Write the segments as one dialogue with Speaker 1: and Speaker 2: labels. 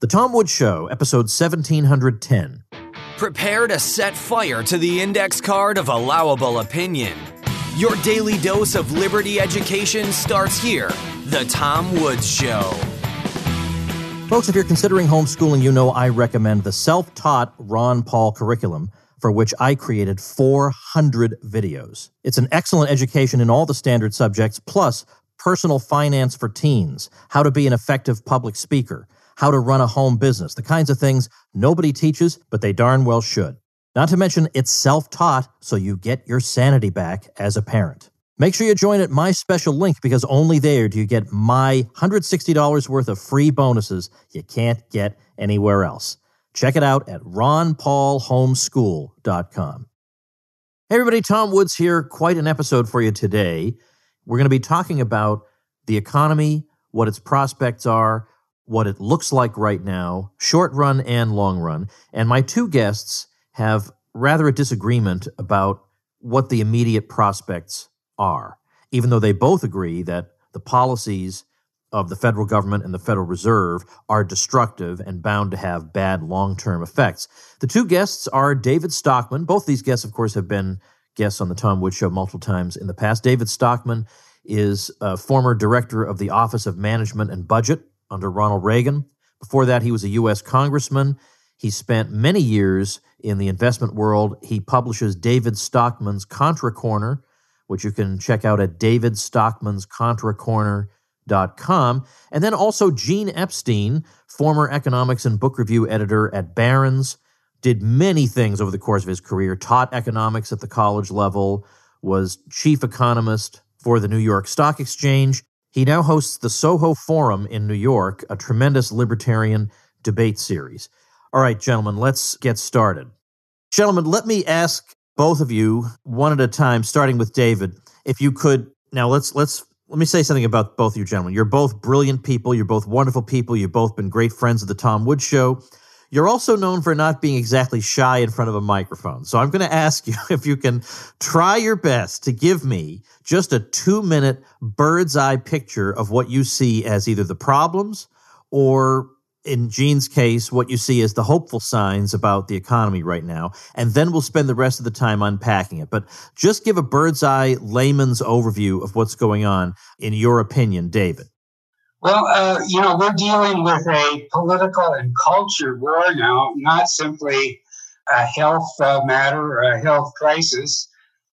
Speaker 1: The Tom Woods Show, episode 1710.
Speaker 2: Prepare to set fire to the index card of allowable opinion. Your daily dose of liberty education starts here. The Tom Woods Show.
Speaker 1: Folks, if you're considering homeschooling, you know I recommend the self taught Ron Paul curriculum, for which I created 400 videos. It's an excellent education in all the standard subjects, plus personal finance for teens, how to be an effective public speaker how to run a home business, the kinds of things nobody teaches, but they darn well should. Not to mention, it's self taught, so you get your sanity back as a parent. Make sure you join at my special link because only there do you get my $160 worth of free bonuses you can't get anywhere else. Check it out at ronpaulhomeschool.com. Hey, everybody, Tom Woods here. Quite an episode for you today. We're going to be talking about the economy, what its prospects are, what it looks like right now, short run and long run. And my two guests have rather a disagreement about what the immediate prospects are, even though they both agree that the policies of the federal government and the Federal Reserve are destructive and bound to have bad long term effects. The two guests are David Stockman. Both these guests, of course, have been guests on the Tom Woods Show multiple times in the past. David Stockman is a former director of the Office of Management and Budget under Ronald Reagan. Before that, he was a U.S. congressman. He spent many years in the investment world. He publishes David Stockman's Contra Corner, which you can check out at davidstockmanscontracorner.com. And then also Gene Epstein, former economics and book review editor at Barron's, did many things over the course of his career, taught economics at the college level, was chief economist for the New York Stock Exchange, he now hosts the Soho Forum in New York, a tremendous libertarian debate series. All right, gentlemen, let's get started. Gentlemen, let me ask both of you one at a time, starting with David, if you could now let's let's let me say something about both of you gentlemen. You're both brilliant people, you're both wonderful people, you've both been great friends of the Tom Woods show. You're also known for not being exactly shy in front of a microphone. So I'm going to ask you if you can try your best to give me just a two minute bird's eye picture of what you see as either the problems or in Gene's case, what you see as the hopeful signs about the economy right now, and then we'll spend the rest of the time unpacking it. But just give a bird's eye layman's overview of what's going on, in your opinion, David.
Speaker 3: Well, uh, you know, we're dealing with a political and culture war now, not simply a health uh, matter or a health crisis.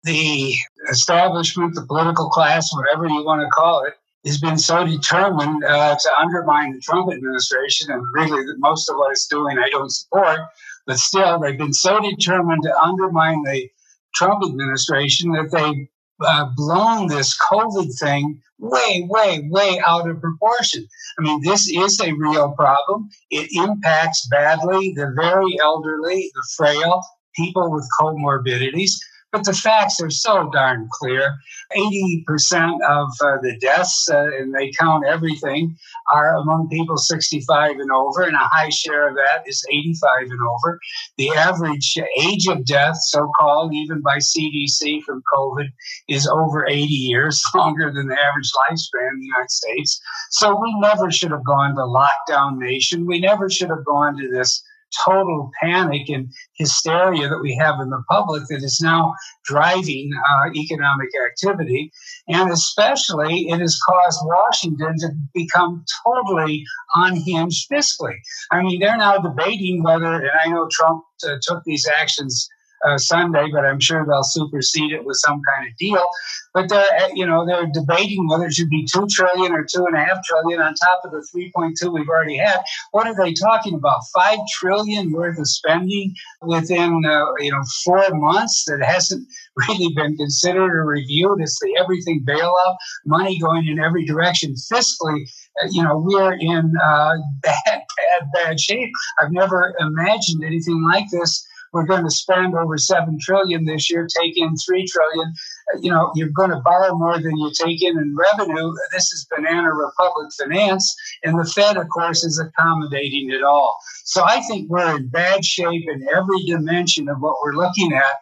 Speaker 3: The establishment, the political class, whatever you want to call it, has been so determined uh, to undermine the Trump administration, and really most of what it's doing I don't support, but still they've been so determined to undermine the Trump administration that they uh, blown this COVID thing way, way, way out of proportion. I mean, this is a real problem. It impacts badly the very elderly, the frail, people with comorbidities. But the facts are so darn clear. 80% of uh, the deaths, uh, and they count everything, are among people 65 and over, and a high share of that is 85 and over. The average age of death, so called, even by CDC from COVID, is over 80 years, longer than the average lifespan in the United States. So we never should have gone to lockdown nation. We never should have gone to this total panic and hysteria that we have in the public that is now driving uh, economic activity. And especially, it has caused Washington to become totally unhinged fiscally. I mean, they're now debating whether, and I know Trump uh, took these actions uh, Sunday, but I'm sure they'll supersede it with some kind of deal. But they're, uh, you know, they're debating whether it should be two trillion or two and a half trillion on top of the 3.2 we've already had. What are they talking about? Five trillion worth of spending within, uh, you know, four months that hasn't really been considered or reviewed. It's the everything bailout, money going in every direction fiscally. Uh, you know, we're in uh, bad, bad, bad shape. I've never imagined anything like this we're going to spend over seven trillion this year, take in three trillion. You know, you're going to borrow more than you take in in revenue. This is banana republic finance, and the Fed, of course, is accommodating it all. So I think we're in bad shape in every dimension of what we're looking at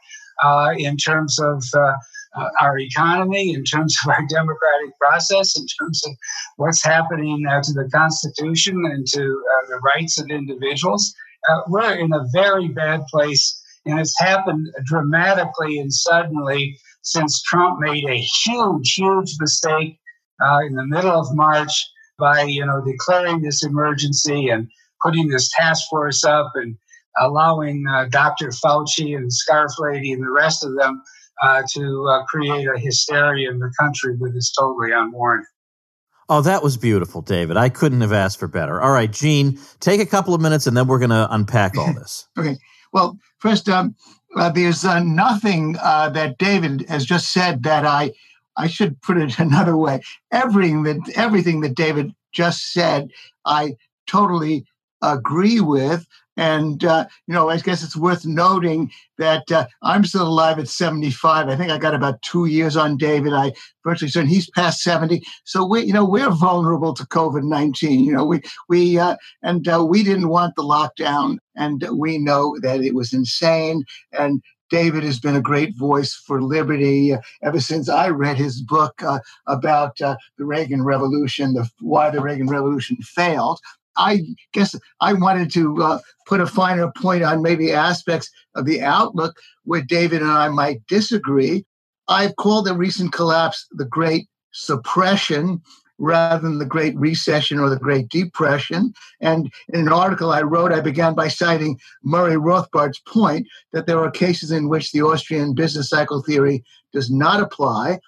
Speaker 3: uh, in terms of uh, uh, our economy, in terms of our democratic process, in terms of what's happening uh, to the Constitution and to uh, the rights of individuals. Uh, we're in a very bad place, and it's happened dramatically and suddenly since Trump made a huge, huge mistake uh, in the middle of March by you know declaring this emergency and putting this task force up and allowing uh, Dr. Fauci and Scarf Lady and the rest of them uh, to uh, create a hysteria in the country that is totally unwarranted.
Speaker 1: Oh, that was beautiful, David. I couldn't have asked for better. All right, Gene, take a couple of minutes and then we're going to unpack all this.
Speaker 4: okay. Well, first, um, uh, there's uh, nothing uh, that David has just said that I I should put it another way. Everything that everything that David just said, I totally agree with. And, uh, you know, I guess it's worth noting that uh, I'm still alive at 75. I think I got about two years on David. I virtually said he's past 70. So we, you know, we're vulnerable to COVID-19. You know, we, we, uh, and uh, we didn't want the lockdown and we know that it was insane. And David has been a great voice for liberty uh, ever since I read his book uh, about uh, the Reagan Revolution, the, why the Reagan Revolution failed. I guess I wanted to uh, put a finer point on maybe aspects of the outlook where David and I might disagree. I've called the recent collapse the Great Suppression rather than the Great Recession or the Great Depression. And in an article I wrote, I began by citing Murray Rothbard's point that there are cases in which the Austrian business cycle theory does not apply.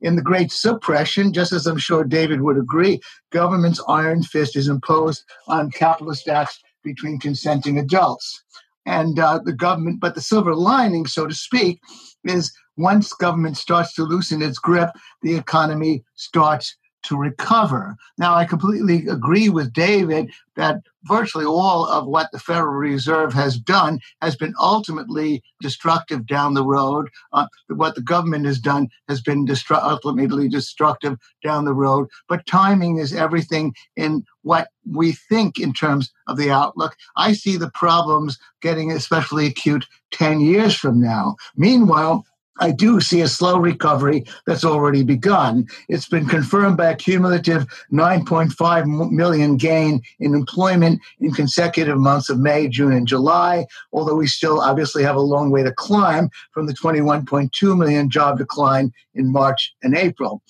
Speaker 4: In the Great Suppression, just as I'm sure David would agree, government's iron fist is imposed on capitalist acts between consenting adults. And uh, the government, but the silver lining, so to speak, is once government starts to loosen its grip, the economy starts to recover. Now, I completely agree with David that virtually all of what the Federal Reserve has done has been ultimately destructive down the road. Uh, what the government has done has been destru- ultimately destructive down the road. But timing is everything in what we think in terms of the outlook. I see the problems getting especially acute 10 years from now. Meanwhile, I do see a slow recovery that's already begun. It's been confirmed by a cumulative 9.5 million gain in employment in consecutive months of May, June, and July, although we still obviously have a long way to climb from the 21.2 million job decline in March and April.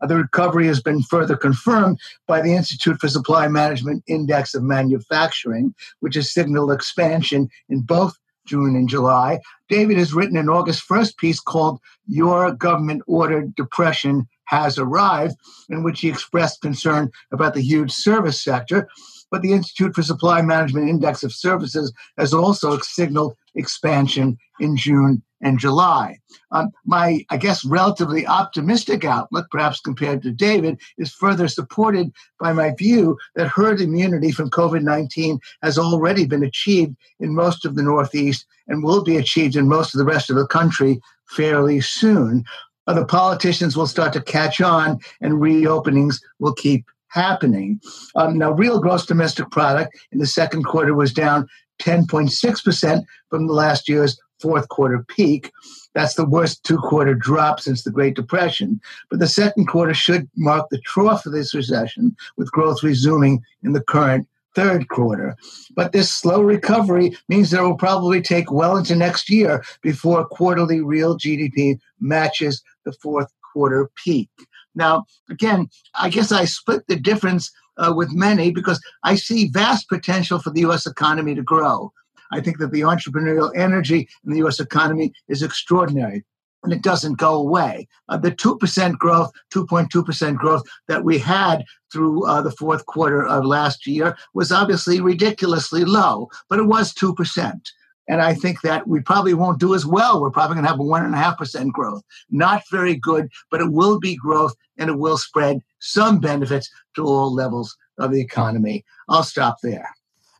Speaker 4: The recovery has been further confirmed by the Institute for Supply Management Index of Manufacturing, which has signaled expansion in both June and July. David has written an August 1st piece called Your Government Ordered Depression Has Arrived, in which he expressed concern about the huge service sector. But the Institute for Supply Management Index of Services has also signaled expansion in June and July. Um, my, I guess, relatively optimistic outlook, perhaps compared to David, is further supported by my view that herd immunity from COVID 19 has already been achieved in most of the Northeast and will be achieved in most of the rest of the country fairly soon. Other politicians will start to catch on, and reopenings will keep happening. Um, now, real gross domestic product in the second quarter was down 10.6% from the last year's fourth quarter peak. That's the worst two quarter drop since the Great Depression. But the second quarter should mark the trough of this recession, with growth resuming in the current third quarter. But this slow recovery means that it will probably take well into next year before quarterly real GDP matches the fourth quarter peak. Now, again, I guess I split the difference uh, with many because I see vast potential for the U.S. economy to grow. I think that the entrepreneurial energy in the US economy is extraordinary and it doesn't go away. Uh, the 2% growth, 2.2% growth that we had through uh, the fourth quarter of last year was obviously ridiculously low, but it was 2%. And I think that we probably won't do as well. We're probably going to have a 1.5% growth. Not very good, but it will be growth and it will spread some benefits to all levels of the economy. I'll stop there.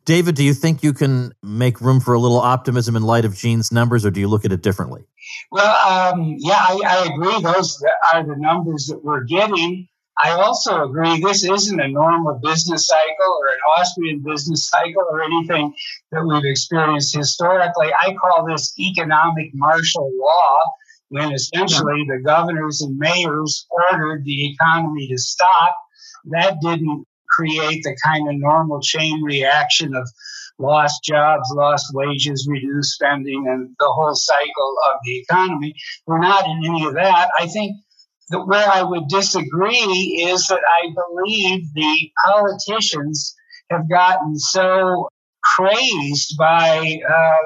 Speaker 1: David, do you think you can make room for a little optimism in light of Gene's numbers, or do you look at it differently?
Speaker 3: Well, um, yeah, I, I, agree. Those are the numbers that we're getting. I also agree this isn't a normal business cycle or an Austrian business cycle or anything that we've experienced historically. I call this economic martial law when essentially the governors and mayors ordered the economy to stop. That didn't create the kind of normal chain reaction of lost jobs, lost wages, reduced spending, and the whole cycle of the economy. We're not in any of that. I think that where I would disagree is that I believe the politicians have gotten so crazed by, uh,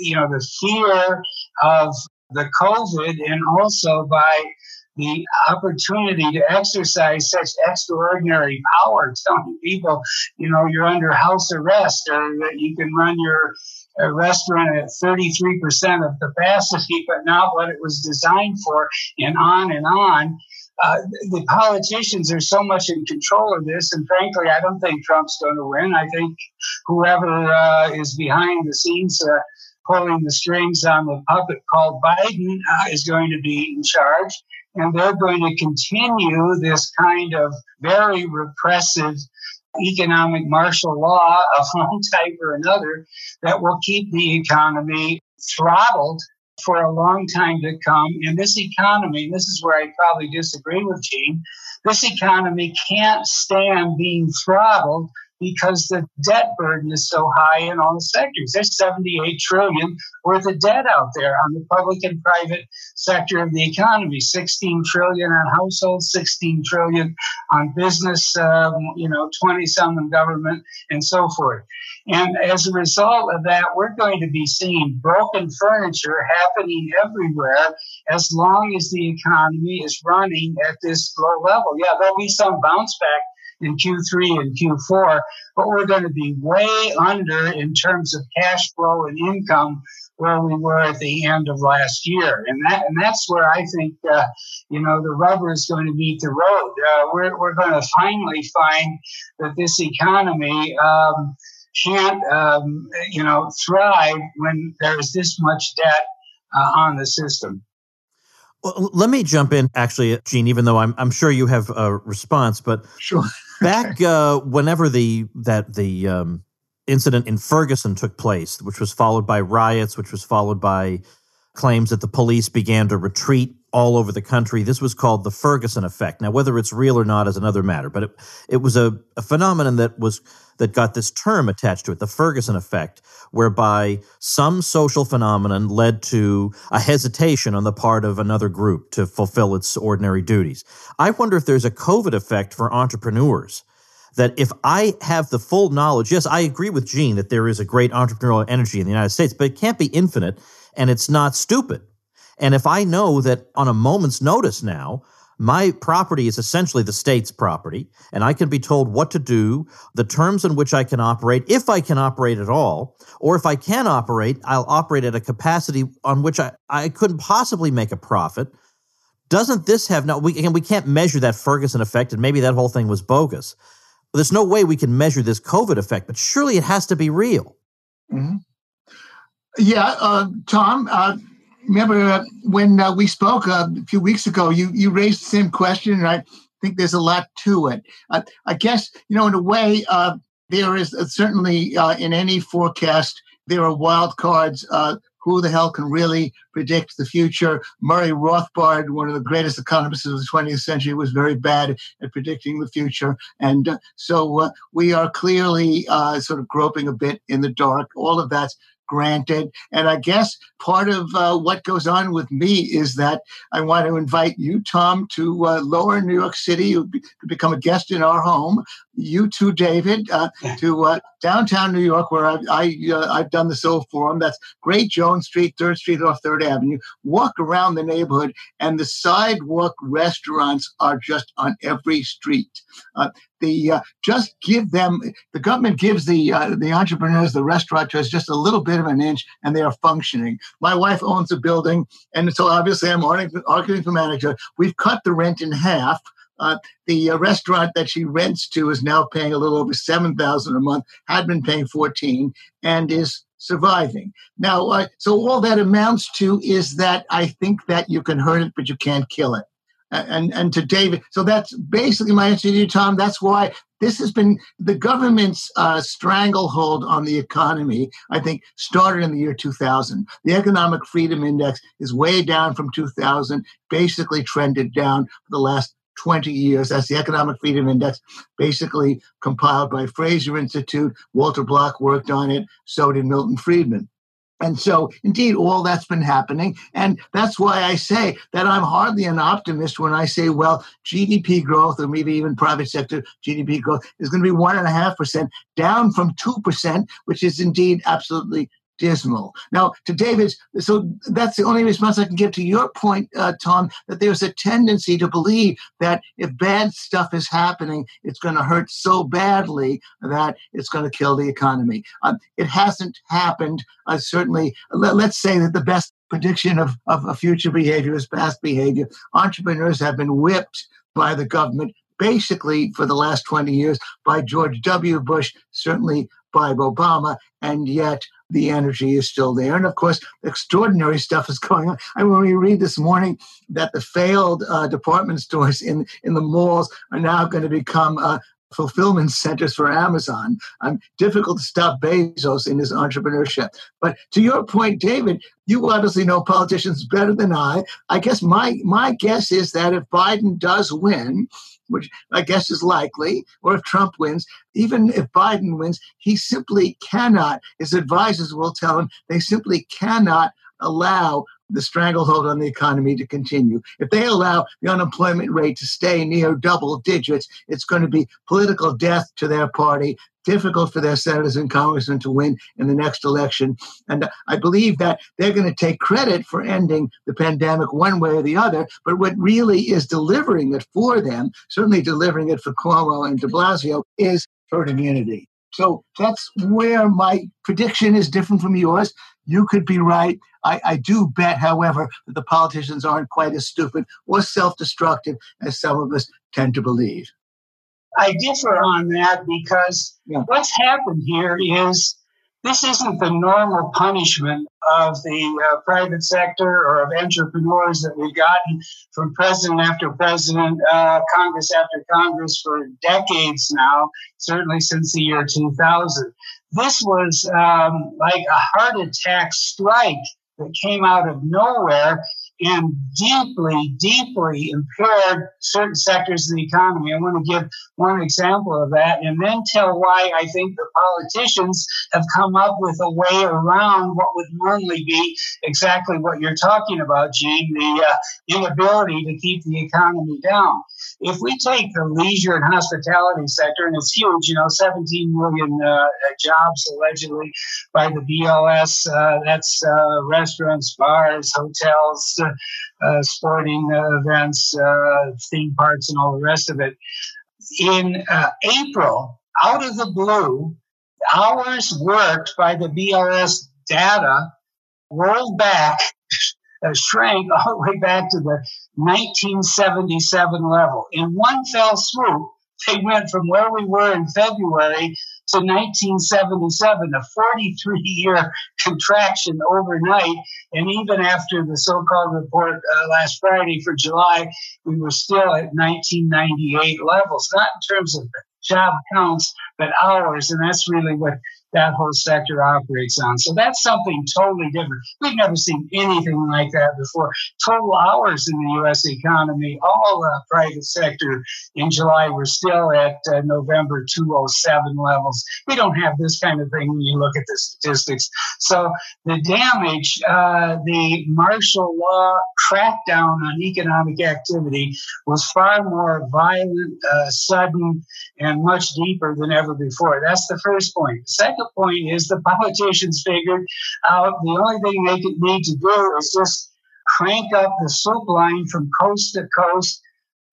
Speaker 3: you know, the fear of the COVID and also by the opportunity to exercise such extraordinary power, telling people, you know, you're under house arrest or that you can run your uh, restaurant at 33% of capacity, but not what it was designed for, and on and on. Uh, the politicians are so much in control of this, and frankly, I don't think Trump's going to win. I think whoever uh, is behind the scenes uh, pulling the strings on the puppet called Biden uh, is going to be in charge and they're going to continue this kind of very repressive economic martial law of one type or another that will keep the economy throttled for a long time to come. And this economy, this is where I probably disagree with Gene, this economy can't stand being throttled because the debt burden is so high in all sectors. There's 78 trillion worth of debt out there on the public and private sector of the economy. 16 trillion on households, 16 trillion on business, um, you know, 20 some in government, and so forth. And as a result of that, we're going to be seeing broken furniture happening everywhere as long as the economy is running at this low level. Yeah, there'll be some bounce back in Q3 and Q4, but we're going to be way under in terms of cash flow and income where we were at the end of last year. And that and that's where I think uh, you know the rubber is going to meet the road. Uh, we're we're going to finally find that this economy. Um, can't um, you know thrive when there's this much debt uh, on the system.
Speaker 1: Well, let me jump in, actually, Gene. Even though I'm, I'm sure you have a response, but
Speaker 4: sure.
Speaker 1: Back uh, whenever the that the um, incident in Ferguson took place, which was followed by riots, which was followed by claims that the police began to retreat all over the country. This was called the Ferguson effect. Now, whether it's real or not is another matter, but it, it was a, a phenomenon that was that got this term attached to it, the Ferguson effect, whereby some social phenomenon led to a hesitation on the part of another group to fulfill its ordinary duties. I wonder if there's a COVID effect for entrepreneurs. That if I have the full knowledge, yes, I agree with Gene that there is a great entrepreneurial energy in the United States, but it can't be infinite and it's not stupid. And if I know that on a moment's notice now, my property is essentially the state's property, and I can be told what to do, the terms in which I can operate, if I can operate at all, or if I can operate, I'll operate at a capacity on which I, I couldn't possibly make a profit. Doesn't this have no? We and we can't measure that Ferguson effect, and maybe that whole thing was bogus. There's no way we can measure this COVID effect, but surely it has to be real.
Speaker 4: Mm-hmm. Yeah, uh, Tom. Uh, remember uh, when uh, we spoke uh, a few weeks ago, you, you raised the same question, and I think there's a lot to it. I guess, you know, in a way, uh, there is uh, certainly uh, in any forecast, there are wild cards. who the hell can really predict the future? Murray Rothbard, one of the greatest economists of the 20th century, was very bad at predicting the future. And so we are clearly sort of groping a bit in the dark. All of that's granted. And I guess part of uh, what goes on with me is that I want to invite you, Tom, to uh, lower New York City to become a guest in our home. You too, David, uh, to uh, downtown New York, where I've, I, uh, I've done the Soho Forum. That's Great Jones Street, 3rd Street off 3rd Avenue. Walk around the neighborhood, and the sidewalk restaurants are just on every street. Uh, the uh, just give them the government gives the uh, the entrepreneurs the restaurateurs just a little bit of an inch and they are functioning my wife owns a building and so obviously i'm arguing for manager we've cut the rent in half uh, the uh, restaurant that she rents to is now paying a little over 7000 a month had been paying 14 and is surviving now uh, so all that amounts to is that i think that you can hurt it but you can't kill it and and to David. So that's basically my answer to you, Tom. That's why this has been the government's uh, stranglehold on the economy. I think started in the year 2000. The Economic Freedom Index is way down from 2000, basically trended down for the last 20 years. That's the Economic Freedom Index, basically compiled by Fraser Institute. Walter Block worked on it, so did Milton Friedman. And so, indeed, all that's been happening. And that's why I say that I'm hardly an optimist when I say, well, GDP growth, or maybe even private sector GDP growth, is going to be 1.5%, down from 2%, which is indeed absolutely dismal. Now, to David's, so that's the only response I can give to your point, uh, Tom, that there's a tendency to believe that if bad stuff is happening, it's going to hurt so badly that it's going to kill the economy. Uh, it hasn't happened. Uh, certainly, let, us say that the best prediction of, of a future behavior is past behavior. Entrepreneurs have been whipped by the government basically for the last 20 years by George W. Bush, certainly by Obama, and yet the energy is still there. And of course, extraordinary stuff is going on. I mean, when we read this morning that the failed uh, department stores in, in the malls are now going to become uh, fulfillment centers for Amazon. Um, difficult to stop Bezos in his entrepreneurship. But to your point, David, you obviously know politicians better than I. I guess my my guess is that if Biden does win, which I guess is likely, or if Trump wins, even if Biden wins, he simply cannot, his advisors will tell him, they simply cannot allow the stranglehold on the economy to continue. If they allow the unemployment rate to stay near double digits, it's going to be political death to their party, difficult for their senators and congressmen to win in the next election. And I believe that they're going to take credit for ending the pandemic one way or the other. But what really is delivering it for them, certainly delivering it for Cuomo and de Blasio, is herd immunity. So that's where my prediction is different from yours. You could be right. I, I do bet, however, that the politicians aren't quite as stupid or self destructive as some of us tend to believe.
Speaker 3: I differ on that because yeah. what's happened here is this isn't the normal punishment of the uh, private sector or of entrepreneurs that we've gotten from president after president, uh, Congress after Congress for decades now, certainly since the year 2000. This was um, like a heart attack strike that came out of nowhere and deeply, deeply impaired certain sectors of the economy. I want to give one example of that and then tell why I think the politicians have come up with a way around what would normally be exactly what you're talking about, Gene the uh, inability to keep the economy down. If we take the leisure and hospitality sector, and it's huge, you know, 17 million uh, jobs allegedly by the BLS, uh, that's uh, restaurants, bars, hotels, uh, sporting uh, events, uh, theme parks, and all the rest of it. In April, out of the blue, hours worked by the BLS data rolled back, uh, shrank all the way back to the 1977 level. In one fell swoop, they went from where we were in February to 1977, a 43 year contraction overnight. And even after the so called report uh, last Friday for July, we were still at 1998 levels, not in terms of job counts, but hours. And that's really what that whole sector operates on. So that's something totally different. We've never seen anything like that before. Total hours in the U.S. economy, all uh, private sector in July were still at uh, November 207 levels. We don't have this kind of thing when you look at the statistics. So the damage, uh, the martial law crackdown on economic activity was far more violent, uh, sudden, and much deeper than ever before. That's the first point. Second point is the politicians figured out uh, the only thing they could need to do is just crank up the soup line from coast to coast,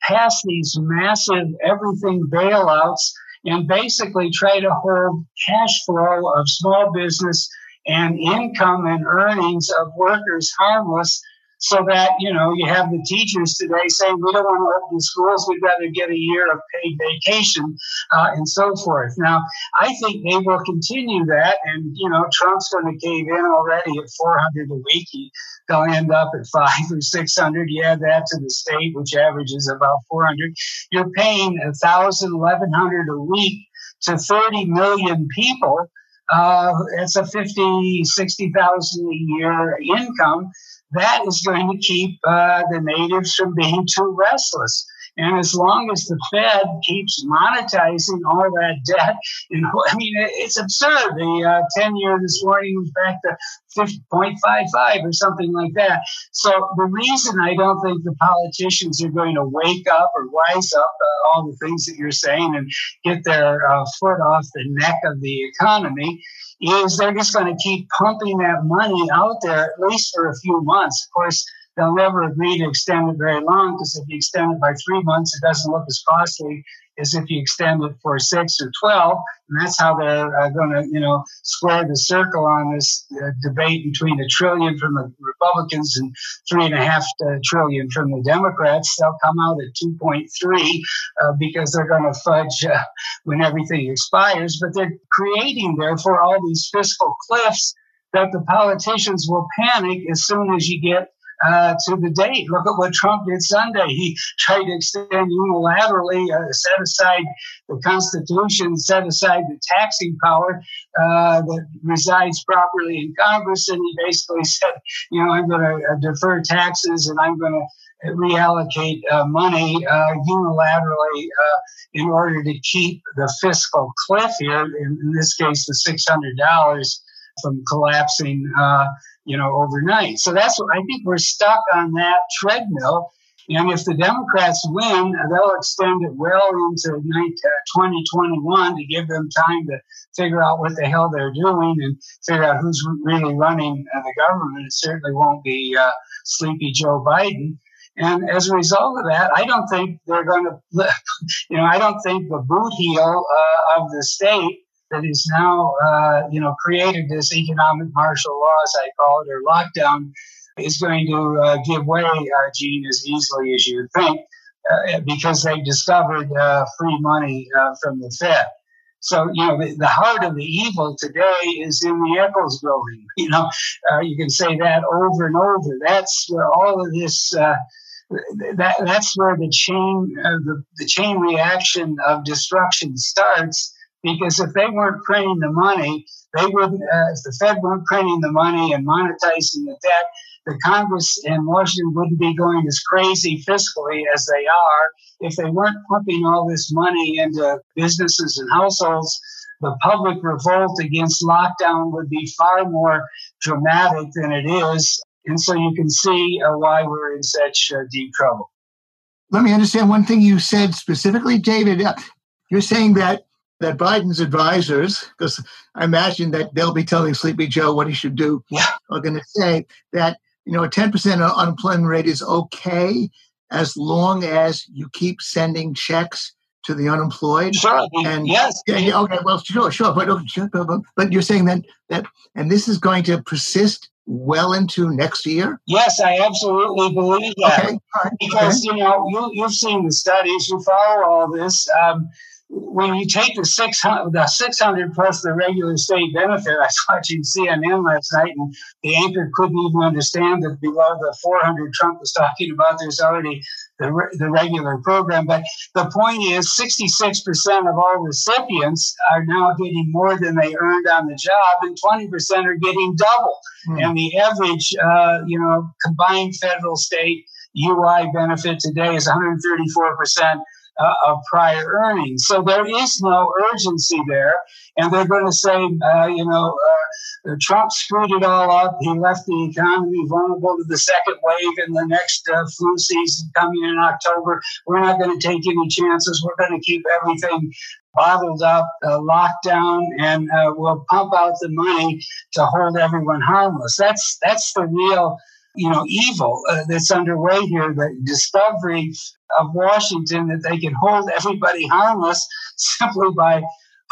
Speaker 3: pass these massive everything bailouts, and basically try to hold cash flow of small business and income and earnings of workers harmless so that you know you have the teachers today saying we don't want to open schools we'd rather get a year of paid vacation uh, and so forth. Now i think they will continue that and you know trump's going to cave in already at 400 a week. He, they'll end up at five or 600 you add that to the state which averages about 400 you're paying a thousand 1100 a week to 30 million people. Uh, it's a 50 60000 a year income that is going to keep uh, the natives from being too restless. And as long as the Fed keeps monetizing all that debt, you know, I mean, it's absurd. The uh, 10 year this morning was back to 0.55 or something like that. So the reason I don't think the politicians are going to wake up or wise up uh, all the things that you're saying and get their uh, foot off the neck of the economy is they're just going to keep pumping that money out there at least for a few months. Of course, they'll never agree to extend it very long because if you extend it by three months, it doesn't look as costly as if you extend it for six or 12. And that's how they're uh, going to, you know, square the circle on this uh, debate between a trillion from the Republicans and three and a half uh, from the Democrats. They'll come out at 2.3 uh, because they're going to fudge uh, when everything expires. But they're creating, therefore, all these fiscal cliffs that the politicians will panic as soon as you get uh, to the date. Look at what Trump did Sunday. He tried to extend unilaterally, uh, set aside the Constitution, set aside the taxing power uh, that resides properly in Congress, and he basically said, you know, I'm going to uh, defer taxes and I'm going to reallocate uh, money uh, unilaterally uh, in order to keep the fiscal cliff here, in, in this case, the $600 from collapsing uh, you know, overnight. So that's what I think we're stuck on that treadmill. And if the Democrats win, they'll extend it well into 2021 to give them time to figure out what the hell they're doing and figure out who's really running the government. It certainly won't be uh, sleepy Joe Biden. And as a result of that, I don't think they're going to, you know, I don't think the boot heel uh, of the state that is now, uh, you know, created this economic martial law, as I call it, or lockdown, is going to uh, give way, uh, Gene, as easily as you think, uh, because they discovered uh, free money uh, from the Fed. So, you know, the, the, heart of the evil today is in the Eccles building. You know, you can say that over and over. That's where all of this that that's where the chain uh, the, the chain reaction of destruction starts because if they weren't printing the money, they wouldn't. Uh, if the Fed weren't printing the money and monetizing the debt, the Congress in Washington wouldn't be going as crazy fiscally as they are. If they weren't pumping all this money into businesses and households, the public revolt against lockdown would be far more dramatic than it is. And so you can see uh, why we're in such uh, deep trouble.
Speaker 4: Let me understand one thing you said specifically, David. Uh, you're saying that that Biden's advisors, because I imagine that they'll be telling Sleepy Joe what he should do,
Speaker 3: yeah.
Speaker 4: are going to say that you know a 10% unemployment rate is okay as long as you keep sending checks to the unemployed.
Speaker 3: Sure. And yes.
Speaker 4: Yeah, okay. Well, sure, sure. But, but, you're saying that that and this is going to persist well into next year?
Speaker 3: Yes, I absolutely believe that. Okay. Right. Because okay. you know you you've seen the studies, you follow all this. Um, when you take the 600, the 600 plus the regular state benefit, I was watching CNN last night and the anchor couldn't even understand that below the 400 Trump was talking about, there's already the, the regular program. But the point is 66% of all recipients are now getting more than they earned on the job and 20% are getting double. Hmm. And the average, uh, you know, combined federal state UI benefit today is 134% uh, of prior earnings. So there is no urgency there. And they're going to say, uh, you know, uh, Trump screwed it all up. He left the economy vulnerable to the second wave in the next uh, flu season coming in October. We're not going to take any chances. We're going to keep everything bottled up, uh, locked down, and uh, we'll pump out the money to hold everyone harmless. That's that's the real you know evil uh, that's underway here the discovery of washington that they can hold everybody harmless simply by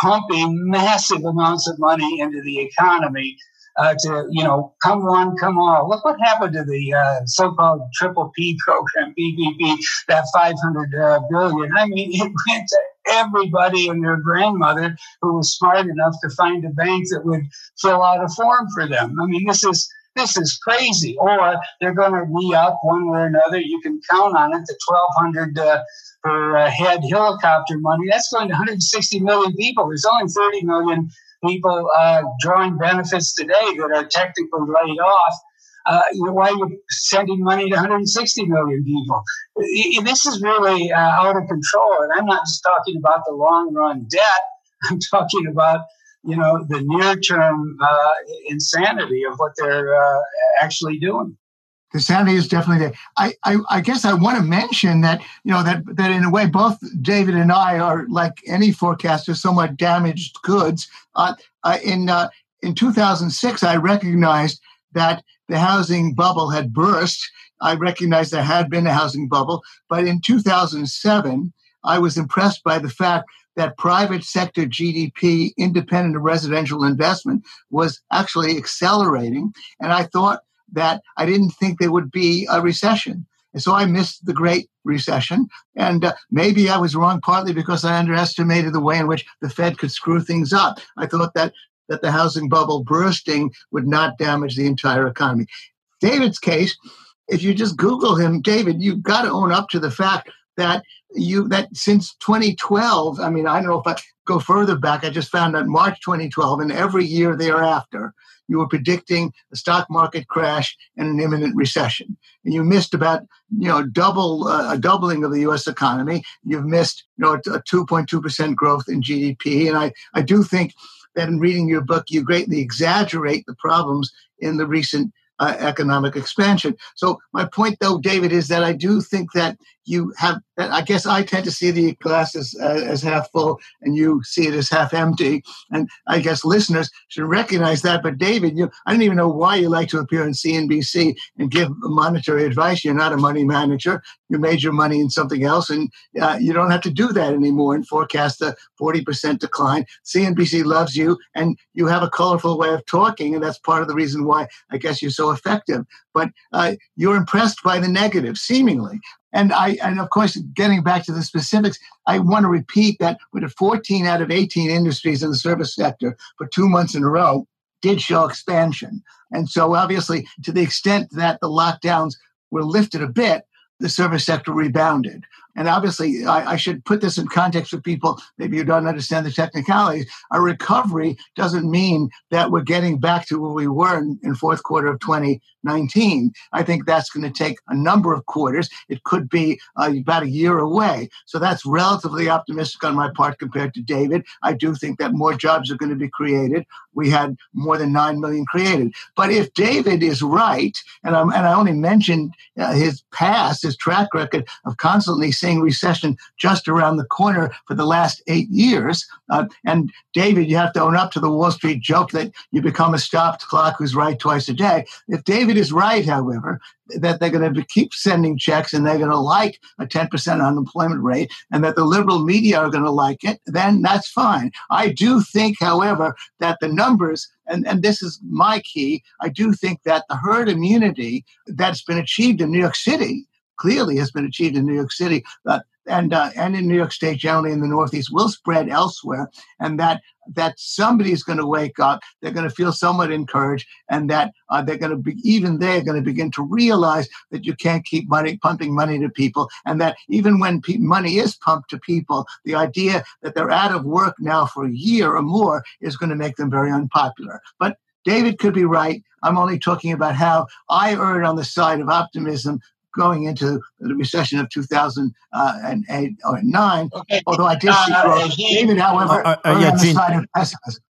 Speaker 3: pumping massive amounts of money into the economy uh, to, you know, come one, come all. Look what happened to the uh, so-called triple P program, PPP, that 500 uh, billion. I mean, it went to everybody and their grandmother who was smart enough to find a bank that would fill out a form for them. I mean, this is this is crazy. Or they're going to re up one way or another. You can count on it. The 1,200 uh, per uh, head helicopter money that's going to 160 million people. There's only 30 million people uh, drawing benefits today that are technically laid off. Uh, why are you sending money to 160 million people? This is really uh, out of control. And I'm not just talking about the long run debt. I'm talking about you know the near term uh, insanity of what they're uh, actually doing.
Speaker 4: The sanity is definitely there. I, I, I guess I want to mention that you know that that in a way both David and I are like any forecaster, somewhat damaged goods. Uh, uh, in uh, in 2006, I recognized that the housing bubble had burst. I recognized there had been a housing bubble, but in 2007, I was impressed by the fact that private sector GDP, independent of residential investment, was actually accelerating. And I thought that I didn't think there would be a recession. And so I missed the Great Recession. And uh, maybe I was wrong partly because I underestimated the way in which the Fed could screw things up. I thought that, that the housing bubble bursting would not damage the entire economy. David's case, if you just Google him, David, you've got to own up to the fact that you that since 2012 i mean i don't know if i go further back i just found that march 2012 and every year thereafter you were predicting a stock market crash and an imminent recession. And you missed about you know double uh, a doubling of the us economy. You've missed you know a 2.2% growth in gdp and i i do think that in reading your book you greatly exaggerate the problems in the recent uh, economic expansion. So my point, though, David, is that I do think that you have. I guess I tend to see the glass as, uh, as half full, and you see it as half empty. And I guess listeners should recognize that. But David, you, I don't even know why you like to appear on CNBC and give monetary advice. You're not a money manager. You made your money in something else, and uh, you don't have to do that anymore and forecast a 40% decline. CNBC loves you, and you have a colorful way of talking, and that's part of the reason why I guess you're so effective. But uh, you're impressed by the negative, seemingly. And I, and of course, getting back to the specifics, I want to repeat that with 14 out of 18 industries in the service sector for two months in a row did show expansion. And so, obviously, to the extent that the lockdowns were lifted a bit, the service sector rebounded. And obviously, I, I, should put this in context for people maybe you don't understand the technicalities. A recovery doesn't mean that we're getting back to where we were in, in fourth quarter of 2019. I think that's going to take a number of quarters. It could be uh, about a year away. So that's relatively optimistic on my part compared to David. I do think that more jobs are going to be created. We had more than 9 million created. But if David is right, and, I'm, and I only mentioned uh, his past, his track record of constantly seeing recession just around the corner for the last eight years. Uh, and David, you have to own up to the Wall Street joke that you become a stopped clock who's right twice a day. If David is right, however, that they're going to keep sending checks and they're going to like a 10% unemployment rate and that the liberal media are going to like it, then that's fine. I do think, however, that the numbers, and, and this is my key, I do think that the herd immunity that's been achieved in New York City clearly has been achieved in New York City. And uh, and in New York State, generally in the Northeast, will spread elsewhere, and that that somebody is going to wake up. They're going to feel somewhat encouraged, and that uh, they're going to be even they're going to begin to realize that you can't keep money pumping money to people, and that even when pe- money is pumped to people, the idea that they're out of work now for a year or more is going to make them very unpopular. But David could be right. I'm only talking about how I erred on the side of optimism going into the recession of 2008 or 9, okay. although I did see uh, growth. David, however, uh, uh, yeah, Gene,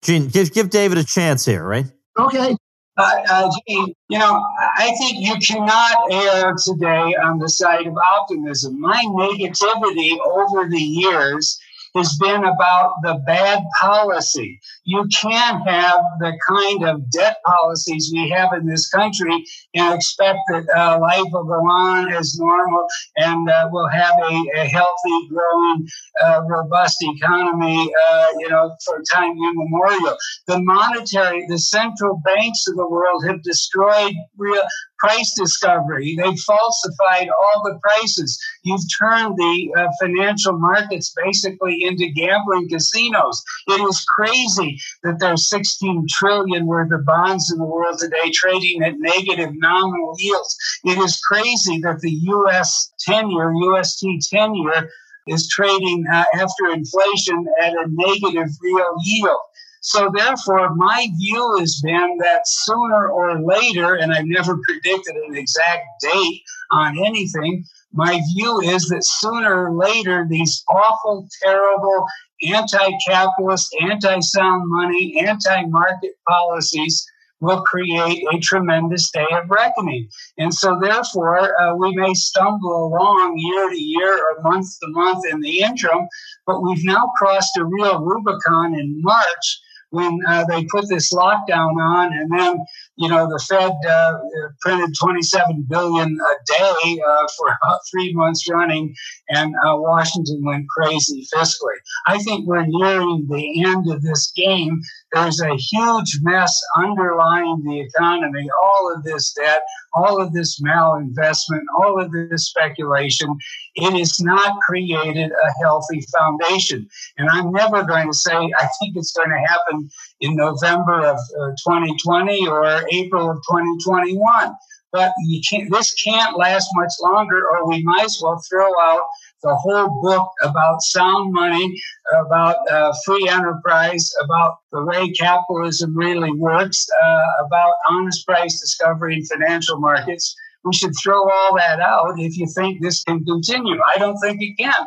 Speaker 1: Gene, give, give David a chance here, right?
Speaker 4: Okay.
Speaker 3: Uh, uh, Gene, you know, I think you cannot err today on the side of optimism. My negativity over the years has been about the bad policy. You can't have the kind of debt policies we have in this country and expect that uh, life will go on as normal and uh, we'll have a, a healthy, growing, uh, robust economy, uh, you know, for time immemorial. The monetary, the central banks of the world have destroyed real price discovery. They've falsified all the prices. You've turned the uh, financial markets basically into gambling casinos. It is crazy that there's 16 trillion worth of bonds in the world today trading at negative nominal yields. It is crazy that the U.S. 10 year, UST 10 year, is trading uh, after inflation at a negative real yield. So therefore, my view has been that sooner or later, and I've never predicted an exact date on anything, my view is that sooner or later, these awful, terrible, anti capitalist, anti sound money, anti market policies will create a tremendous day of reckoning. And so, therefore, uh, we may stumble along year to year or month to month in the interim, but we've now crossed a real Rubicon in March when uh, they put this lockdown on, and then you know the Fed uh, printed 27 billion a day uh, for about three months running, and uh, Washington went crazy fiscally. I think we're nearing the end of this game. There's a huge mess underlying the economy. All of this debt, all of this malinvestment, all of this speculation, it has not created a healthy foundation. And I'm never going to say I think it's going to happen in November of uh, 2020 or April of 2021. But you can't, this can't last much longer, or we might as well throw out the whole book about sound money, about uh, free enterprise, about the way capitalism really works, uh, about honest price discovery in financial markets. We should throw all that out if you think this can continue. I don't think it can.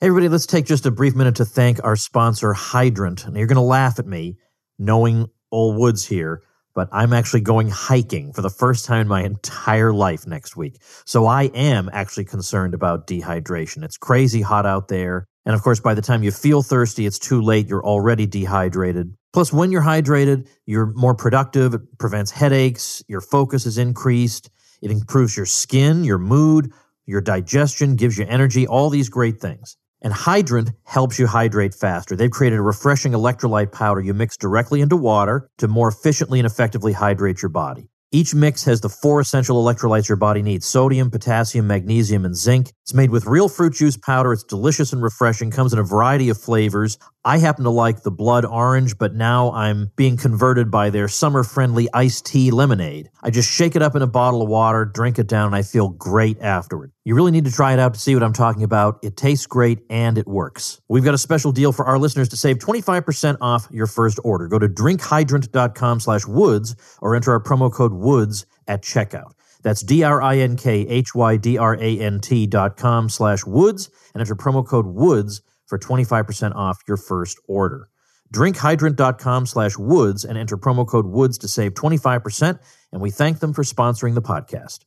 Speaker 1: Hey everybody, let's take just a brief minute to thank our sponsor, Hydrant. Now, you're going to laugh at me knowing Old Woods here but I'm actually going hiking for the first time in my entire life next week. So I am actually concerned about dehydration. It's crazy hot out there. And of course, by the time you feel thirsty, it's too late. You're already dehydrated. Plus, when you're hydrated, you're more productive. It prevents headaches. Your focus is increased. It improves your skin, your mood, your digestion, gives you energy, all these great things. And Hydrant helps you hydrate faster. They've created a refreshing electrolyte powder you mix directly into water to more efficiently and effectively hydrate your body. Each mix has the four essential electrolytes your body needs sodium, potassium, magnesium, and zinc. It's made with real fruit juice powder. It's delicious and refreshing, comes in a variety of flavors. I happen to like the blood orange, but now I'm being converted by their summer friendly iced tea lemonade. I just shake it up in a bottle of water, drink it down, and I feel great afterward. You really need to try it out to see what I'm talking about. It tastes great and it works. We've got a special deal for our listeners to save 25% off your first order. Go to drinkhydrant.com slash woods or enter our promo code woods at checkout. That's D-R-I-N-K-H-Y-D-R-A-N-T dot com slash woods and enter promo code woods for 25% off your first order. Drinkhydrant.com slash woods and enter promo code woods to save 25%. And we thank them for sponsoring the podcast.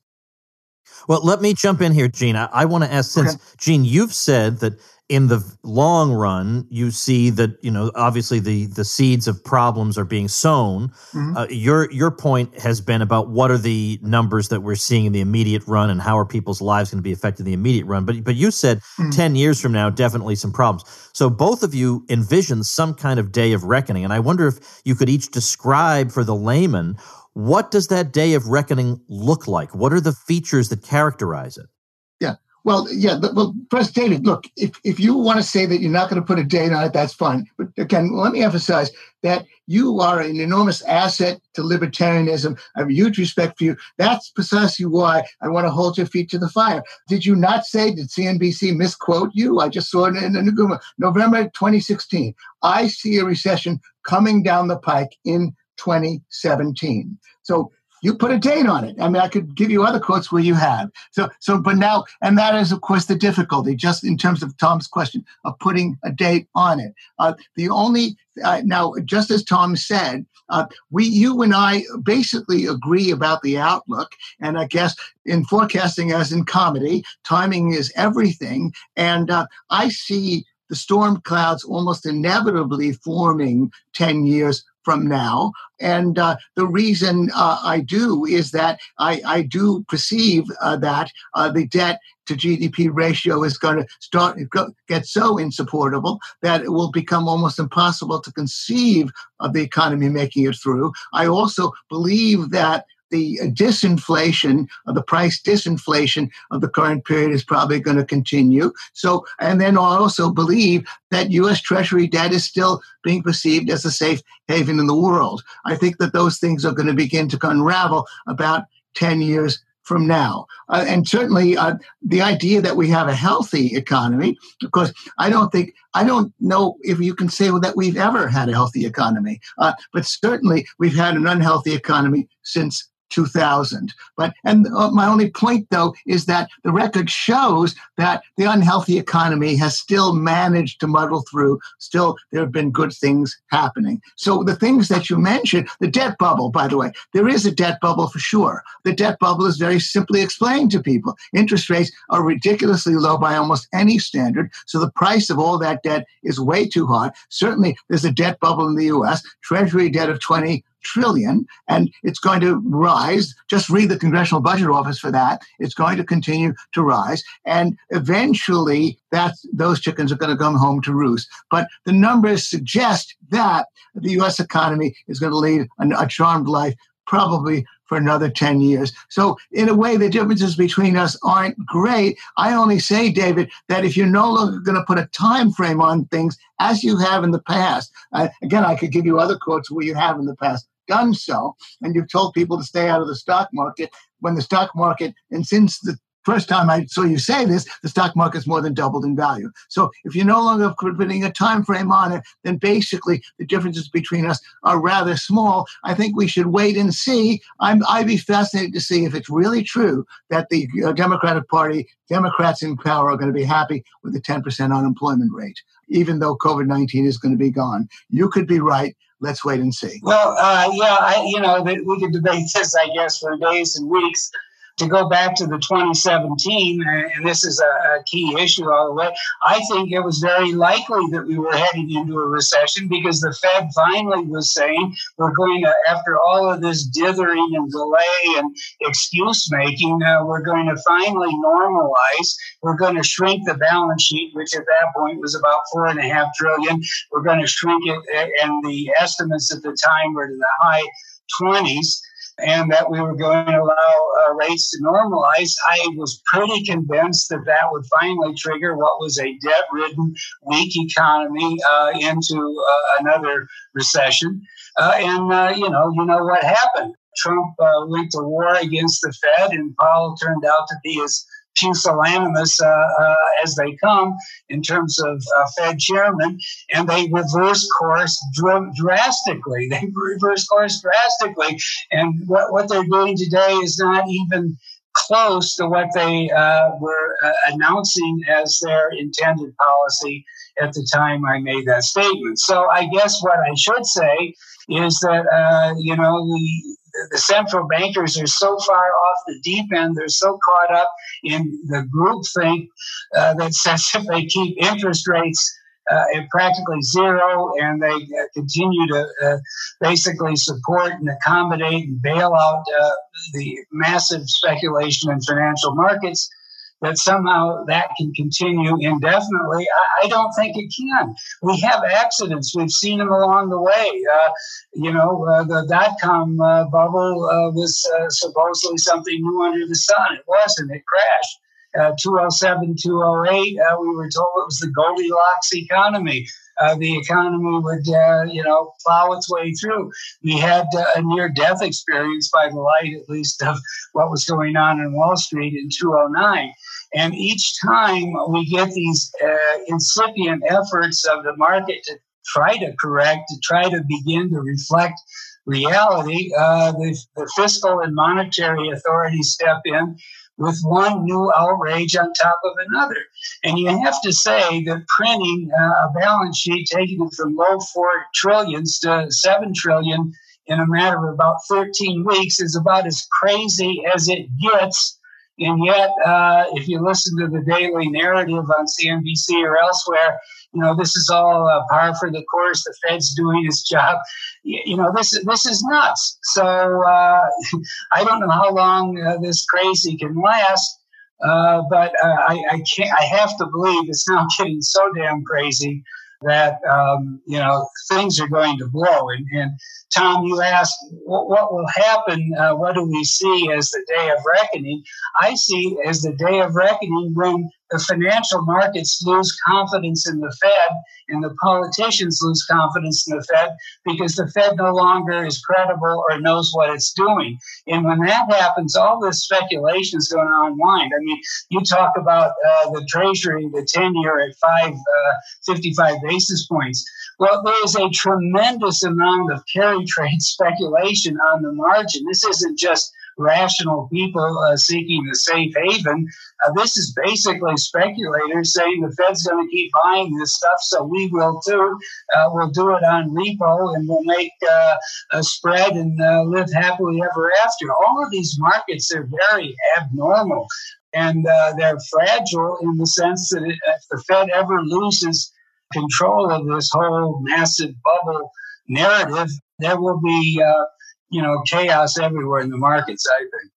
Speaker 1: Well, let me jump in here, Gene. I, I want to ask since, okay. Gene, you've said that in the long run, you see that you know obviously the the seeds of problems are being sown. Mm-hmm. Uh, your your point has been about what are the numbers that we're seeing in the immediate run, and how are people's lives going to be affected in the immediate run. But but you said mm-hmm. ten years from now, definitely some problems. So both of you envision some kind of day of reckoning, and I wonder if you could each describe for the layman what does that day of reckoning look like? What are the features that characterize it?
Speaker 4: Yeah. Well, yeah. Well, first, David, look, if, if you want to say that you're not going to put a date on it, that's fine. But again, let me emphasize that you are an enormous asset to libertarianism. I have huge respect for you. That's precisely why I want to hold your feet to the fire. Did you not say, did CNBC misquote you? I just saw it in the November 2016. I see a recession coming down the pike in 2017. So you put a date on it. I mean, I could give you other quotes where you have. So, so, but now, and that is, of course, the difficulty, just in terms of Tom's question of putting a date on it. Uh, the only uh, now, just as Tom said, uh, we, you and I, basically agree about the outlook. And I guess in forecasting, as in comedy, timing is everything. And uh, I see the storm clouds almost inevitably forming 10 years from now. And uh, the reason uh, I do is that I, I do perceive uh, that uh, the debt to GDP ratio is going to start get so insupportable that it will become almost impossible to conceive of the economy making it through. I also believe that the disinflation, of the price disinflation of the current period is probably going to continue. So, and then I also believe that U.S. Treasury debt is still being perceived as a safe haven in the world. I think that those things are going to begin to unravel about 10 years from now. Uh, and certainly uh, the idea that we have a healthy economy, of course, I don't think, I don't know if you can say that we've ever had a healthy economy, uh, but certainly we've had an unhealthy economy since 2000. But and uh, my only point though is that the record shows that the unhealthy economy has still managed to muddle through. Still, there have been good things happening. So the things that you mentioned, the debt bubble, by the way, there is a debt bubble for sure. The debt bubble is very simply explained to people. Interest rates are ridiculously low by almost any standard. So the price of all that debt is way too high. Certainly, there's a debt bubble in the U.S. Treasury debt of 20 trillion and it's going to rise just read the congressional budget office for that it's going to continue to rise and eventually that those chickens are going to come home to roost but the numbers suggest that the us economy is going to lead a, a charmed life probably for another 10 years. So, in a way, the differences between us aren't great. I only say, David, that if you're no longer going to put a time frame on things as you have in the past, uh, again, I could give you other quotes where you have in the past done so, and you've told people to stay out of the stock market when the stock market, and since the first time I saw you say this, the stock market's more than doubled in value. So if you're no longer putting a time frame on it, then basically the differences between us are rather small. I think we should wait and see. I'm, I'd be fascinated to see if it's really true that the uh, Democratic Party, Democrats in power, are going to be happy with the 10% unemployment rate, even though COVID 19 is going to be gone. You could be right let's wait and see.
Speaker 3: Well, uh, yeah, I, you know, we could debate this, I guess, for days and weeks to go back to the 2017, and this is a, a, key issue all the way, I think it was very likely that we were heading into a recession because the Fed finally was saying we're going to, after all of this dithering and delay and excuse making, uh, we're going to finally normalize. We're going to shrink the balance sheet, which at that point was about four and a half trillion. We're going to shrink it, and the estimates at the time were to the high 20s and that we were going to allow uh, rates to normalize, I was pretty convinced that that would finally trigger what was a debt ridden, weak economy uh, into uh, another recession. Uh, and, uh, you know, you know what happened. Trump uh, went to war against the Fed, and Powell turned out to be as pusillanimous uh, uh, as they come in terms of uh, Fed chairman, and they reverse course dr- drastically. They reverse course drastically, and what, what they're doing today is not even close to what they uh, were uh, announcing as their intended policy at the time I made that statement. So I guess what I should say is that uh, you know we the central bankers are so far off the deep end, they're so caught up in the groupthink uh, that says if they keep interest rates uh, at practically zero and they uh, continue to uh, basically support and accommodate and bail out uh, the massive speculation in financial markets, that somehow that can continue indefinitely. I, I, don't think it can. We have accidents. We've seen them along the way. Uh, you know, uh, the dot com uh, bubble uh, was uh, supposedly something new under the sun. It wasn't. It crashed. Uh, 207, 208, we were told it was the Goldilocks economy. Uh, the economy would, uh, you know, plow its way through. We had uh, a near death experience by the light, at least, of what was going on in Wall Street in 2009. And each time we get these uh, incipient efforts of the market to try to correct, to try to begin to reflect reality, uh, the, the fiscal and monetary authorities step in with one new outrage on top of another. And you have to say that printing uh, a balance sheet, taking it from low four trillions to seven trillion in a matter of about 13 weeks, is about as crazy as it gets And yet, uh, if you listen to the daily narrative on CNBC or elsewhere, you know this is all uh, par for the course. The Fed's doing its job. You know this this is nuts. So uh, I don't know how long uh, this crazy can last. Uh, but uh, I, I can't. I have to believe it's now getting so damn crazy that um, you know things are going to blow. And, and Tom, you asked what, what will happen. Uh, what do we see as the day of reckoning? I see as the day of reckoning when the financial markets lose confidence in the Fed and the politicians lose confidence in the Fed because the Fed no longer is credible or knows what it's doing. And when that happens, all this speculation is going to unwind. I mean, you talk about uh, the Treasury, the 10 year at five, uh, 55 basis points. Well, there is a tremendous amount of carry trade speculation on the margin. This isn't just rational people uh, seeking a safe haven. Uh, this is basically speculators saying the Fed's going to keep buying this stuff, so we will too. Uh, we'll do it on repo and we'll make uh, a spread and uh, live happily ever after. All of these markets are very abnormal and uh, they're fragile in the sense that if the Fed ever loses control of this whole massive bubble narrative, there will be you know, chaos everywhere in the markets, I think.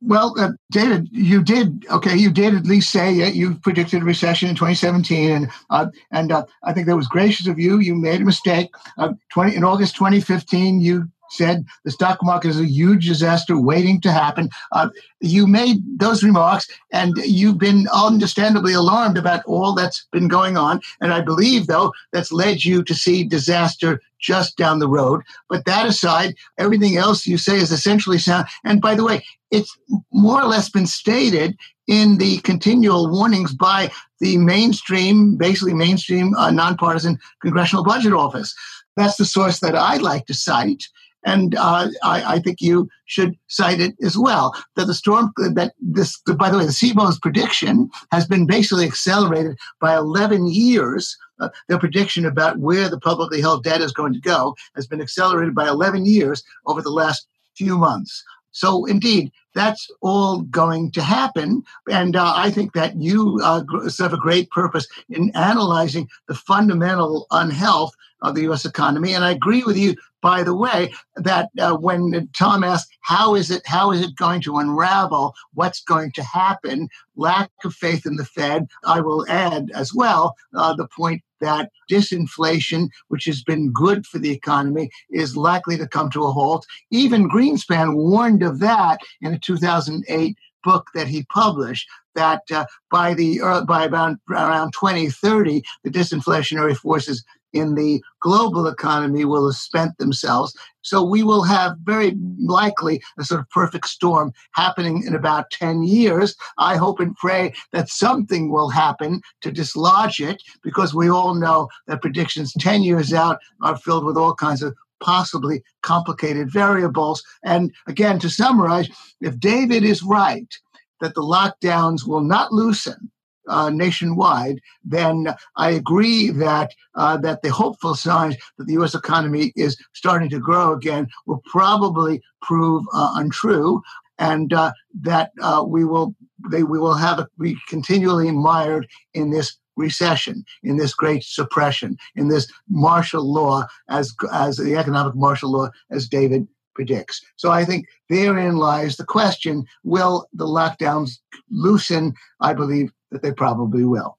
Speaker 4: Well, uh, David, you did okay. You did at least say uh, you predicted a recession in 2017, and uh, and uh, I think that was gracious of you. You made a mistake. Uh, 20 in August 2015, you said the stock market is a huge disaster waiting to happen. Uh, you made those remarks, and you've been understandably alarmed about all that's been going on. And I believe, though, that's led you to see disaster just down the road. But that aside, everything else you say is essentially sound. And by the way, it's more or less been stated in the continual warnings by the mainstream, basically mainstream uh, nonpartisan Congressional Budget Office. That's the source that I like to cite and uh, I, I, think you should cite it as well. That the storm, that this, by the way, the CBO's prediction has been basically accelerated by 11 years. Uh, their prediction about where the publicly held debt is going to go has been accelerated by 11 years over the last few months. So, indeed, that's all going to happen. And uh, I think that you uh, serve a great purpose in analyzing the fundamental unhealth of the U.S. economy. And I agree with you, by the way, that uh, when Tom asked, "How is it? How is it going to unravel? What's going to happen?" Lack of faith in the Fed. I will add as well uh, the point that disinflation, which has been good for the economy, is likely to come to a halt. Even Greenspan warned of that in a 2008 book that he published that uh, by the uh, by about around 2030 the disinflationary forces in the global economy will have spent themselves. So we will have very likely a sort of perfect storm happening in about 10 years. I hope and pray that something will happen to dislodge it because we all know that predictions 10 years out are filled with all kinds of possibly complicated variables. And again, to summarize, if David is right that the lockdowns will not loosen, uh, nationwide, then I agree that uh, that the hopeful signs that the U.S. economy is starting to grow again will probably prove uh, untrue, and uh, that uh, we will they, we will have be continually mired in this recession, in this great suppression, in this martial law as as the economic martial law as David predicts. So I think therein lies the question: Will the lockdowns loosen? I believe that they probably will.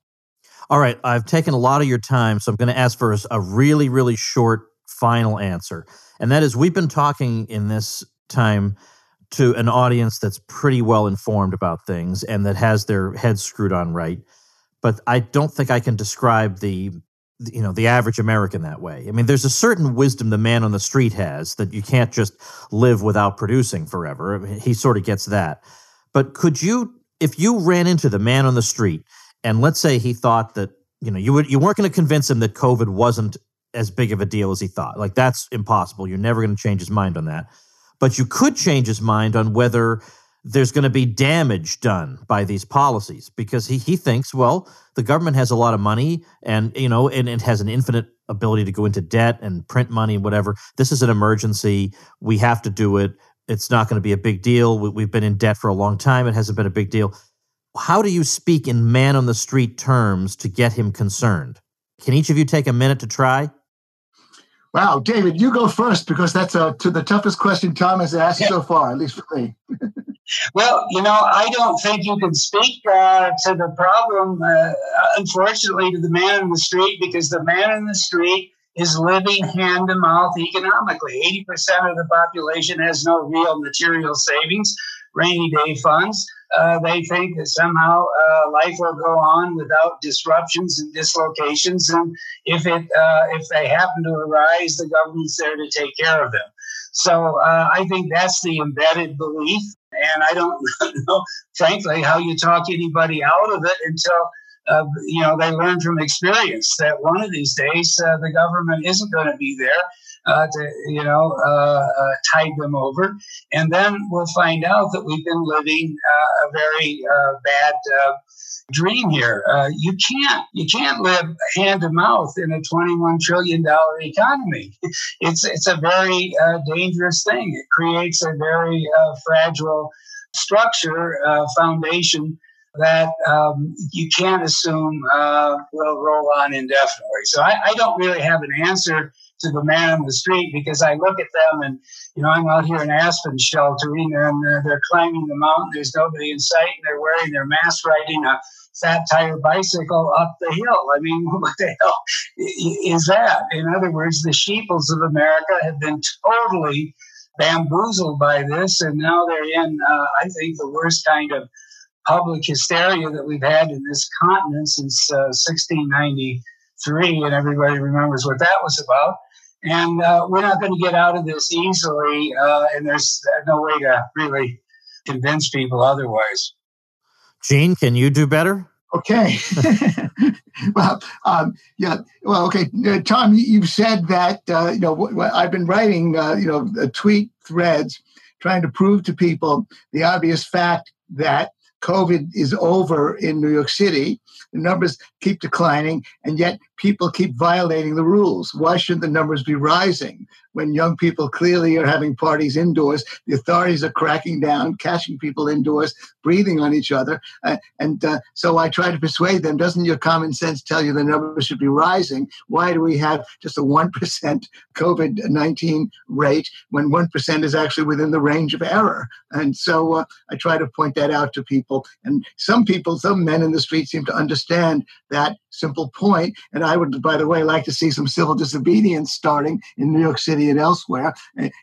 Speaker 1: All right, I've taken a lot of your time, so I'm going to ask for a really, really short final answer. And that is we've been talking in this time to an audience that's pretty well informed about things and that has their heads screwed on right. But I don't think I can describe the you know the average american that way. I mean there's a certain wisdom the man on the street has that you can't just live without producing forever. I mean, he sort of gets that. But could you if you ran into the man on the street and let's say he thought that you know you would you weren't going to convince him that covid wasn't as big of a deal as he thought like that's impossible. You're never going to change his mind on that. But you could change his mind on whether there's going to be damage done by these policies because he, he thinks well the government has a lot of money and you know and it has an infinite ability to go into debt and print money and whatever this is an emergency we have to do it it's not going to be a big deal. We've been in debt for a long time. It hasn't been a big deal. How do you speak in man on the street terms to get him concerned? Can each of you take a minute to try?
Speaker 4: Wow, David, you go first because that's uh, to the toughest question Tom has asked so far, at least for me.
Speaker 3: well, you know, I don't think you can speak uh, to the problem, uh, unfortunately, to the man in the street because the man in the street is living hand to mouth economically. 80% of the population has no real material savings, rainy day funds. Uh, they think that somehow uh, life will go on without disruptions and dislocations, and if it uh, if they happen to arise, the government's there to take care of them. So uh, I think that's the embedded belief, and I don't know, frankly, how you talk anybody out of it until uh, you know, they learn from experience that one of these days the government isn't going to be there uh, to, you know, uh, uh, tide them over. And then we'll find out that we've been living uh, a very bad dream here. you can't you can't live hand to mouth in a 21 trillion dollar economy. It's it's a very dangerous thing. It creates a very fragile structure foundation that um, you can't assume uh, will roll on indefinitely. So I, I, don't really have an answer to the man on the street because I look at them and, you know, I'm out here in Aspen sheltering and they're, they're climbing the mountain. There's nobody in sight and they're wearing their mask riding a fat tire bicycle up the hill. I mean, what the hell is that? In other words, the sheeples of America have been totally bamboozled by this, and now they're in, uh, I think, the worst kind of public hysteria that we've had in this continent since uh, 1693, and everybody remembers what that was about. And uh, we're not going to get out of this easily, uh, and there's no way to really convince people otherwise.
Speaker 1: Gene, can you do better?
Speaker 4: Okay. well, um, yeah. Well, okay. Uh, Tom, you've said that uh, you know I've been writing uh, you know tweet threads trying to prove to people the obvious fact that COVID is over in New York City, the numbers keep declining, and yet people keep violating the rules. Why shouldn't the numbers be rising? when young people clearly are having parties indoors. The authorities are cracking down, catching people indoors, breathing on each other. Uh, and uh, so I try to persuade them doesn't your common sense tell you the numbers should be rising? Why do we have just a 1% COVID 19 rate when 1% is actually within the range of error? And so uh, I try to point that out to people. And some people, some men in the street seem to understand that simple point. And I would, by the way, like to see some civil disobedience starting in New York City and elsewhere.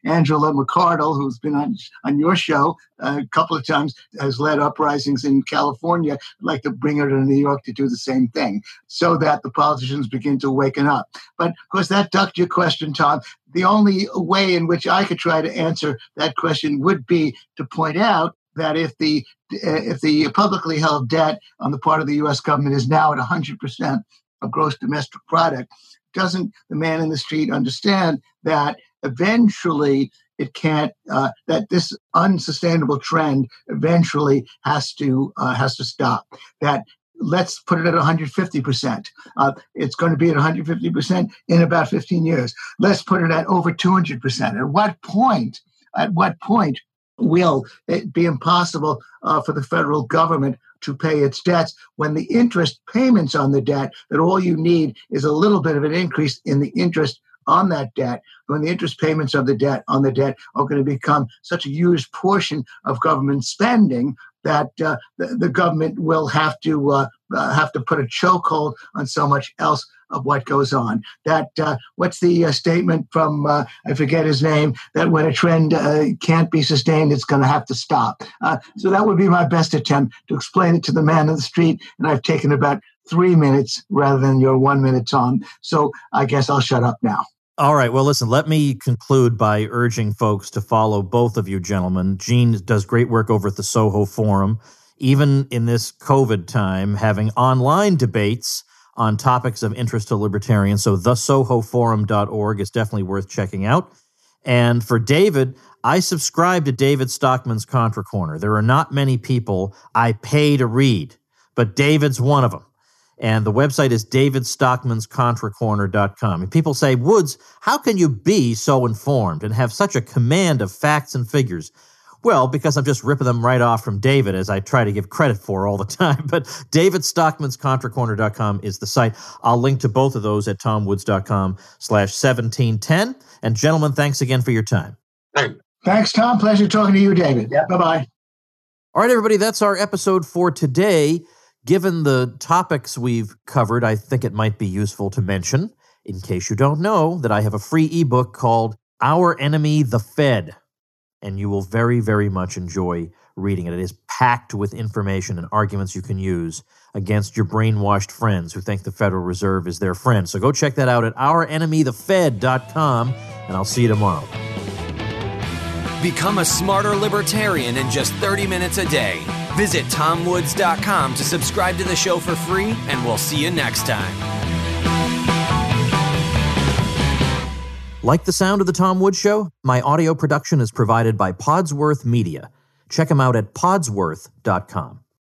Speaker 4: Angela McArdle, who's been on, on your show uh, a couple of times, has led uprisings in California. I'd like to bring her to New York to do the same thing so that the politicians begin to waken up. But of course, that ducked your question, Tom. The only way in which I could try to answer that question would be to point out that if the if the publicly held debt on the part of the U.S. government is now at 100 percent of gross domestic product, doesn't the man in the street understand that eventually it can't uh, that this unsustainable trend eventually has to uh, has to stop that let's put it at 150%. Uh, it's going to be at 150% in about 15 years. Let's put it at over 200%. At what point, at what point will it be impossible uh, for the federal government to pay its debts when the interest payments on the debt that all you need is a little bit of an increase in the interest on that debt. When the interest payments of the debt on the debt are going to become such a huge portion of government spending that uh, the, the, government will have to uh, uh, have to put a chokehold on so much else of what goes on. That uh, what's the uh, statement from I forget his name that when a trend can't be sustained, it's going to have to stop. So that would be my best attempt to explain it to the man in the street, and I've taken about three minutes rather than your one minute, Tom. So I guess I'll shut up now.
Speaker 1: All right. Well, listen, let me conclude by urging folks to follow both of you gentlemen. Gene does great work over at the Soho Forum. Even in this COVID time, having online debates on topics of interest to libertarians. So thesohoforum.org is definitely worth checking out. And for David, I subscribe to David Stockman's Contra Corner. There are not many people I pay to read, but David's one of them. And the website is davidstockmanscontracorner.com. And people say, Woods, how can you be so informed and have such a command of facts and figures? Well, because I'm just ripping them right off from David, as I try to give credit for all the time. But davidstockmanscontracorner.com is the site. I'll link to both of those at tomwoods.com slash 1710. And gentlemen, thanks again for your time.
Speaker 4: Thanks, Tom. Pleasure talking to you, David.
Speaker 3: Yeah.
Speaker 4: Bye-bye.
Speaker 1: All right, everybody, that's our episode for today. Given the topics we've covered, I think it might be useful to mention, in case you don't know, that I have a free ebook called Our Enemy, the Fed and you will very, very much enjoy reading it. It is packed with information and arguments you can use against your brainwashed friends who think the Federal Reserve is their friend. So go check that out at ourenemythefed.com, and I'll see you tomorrow.
Speaker 2: Become a smarter libertarian in just 30 minutes a day. Visit tomwoods.com to subscribe to the show for free, and we'll see you next time.
Speaker 1: Like the sound of The Tom Woods Show? My audio production is provided by Podsworth Media. Check them out at podsworth.com.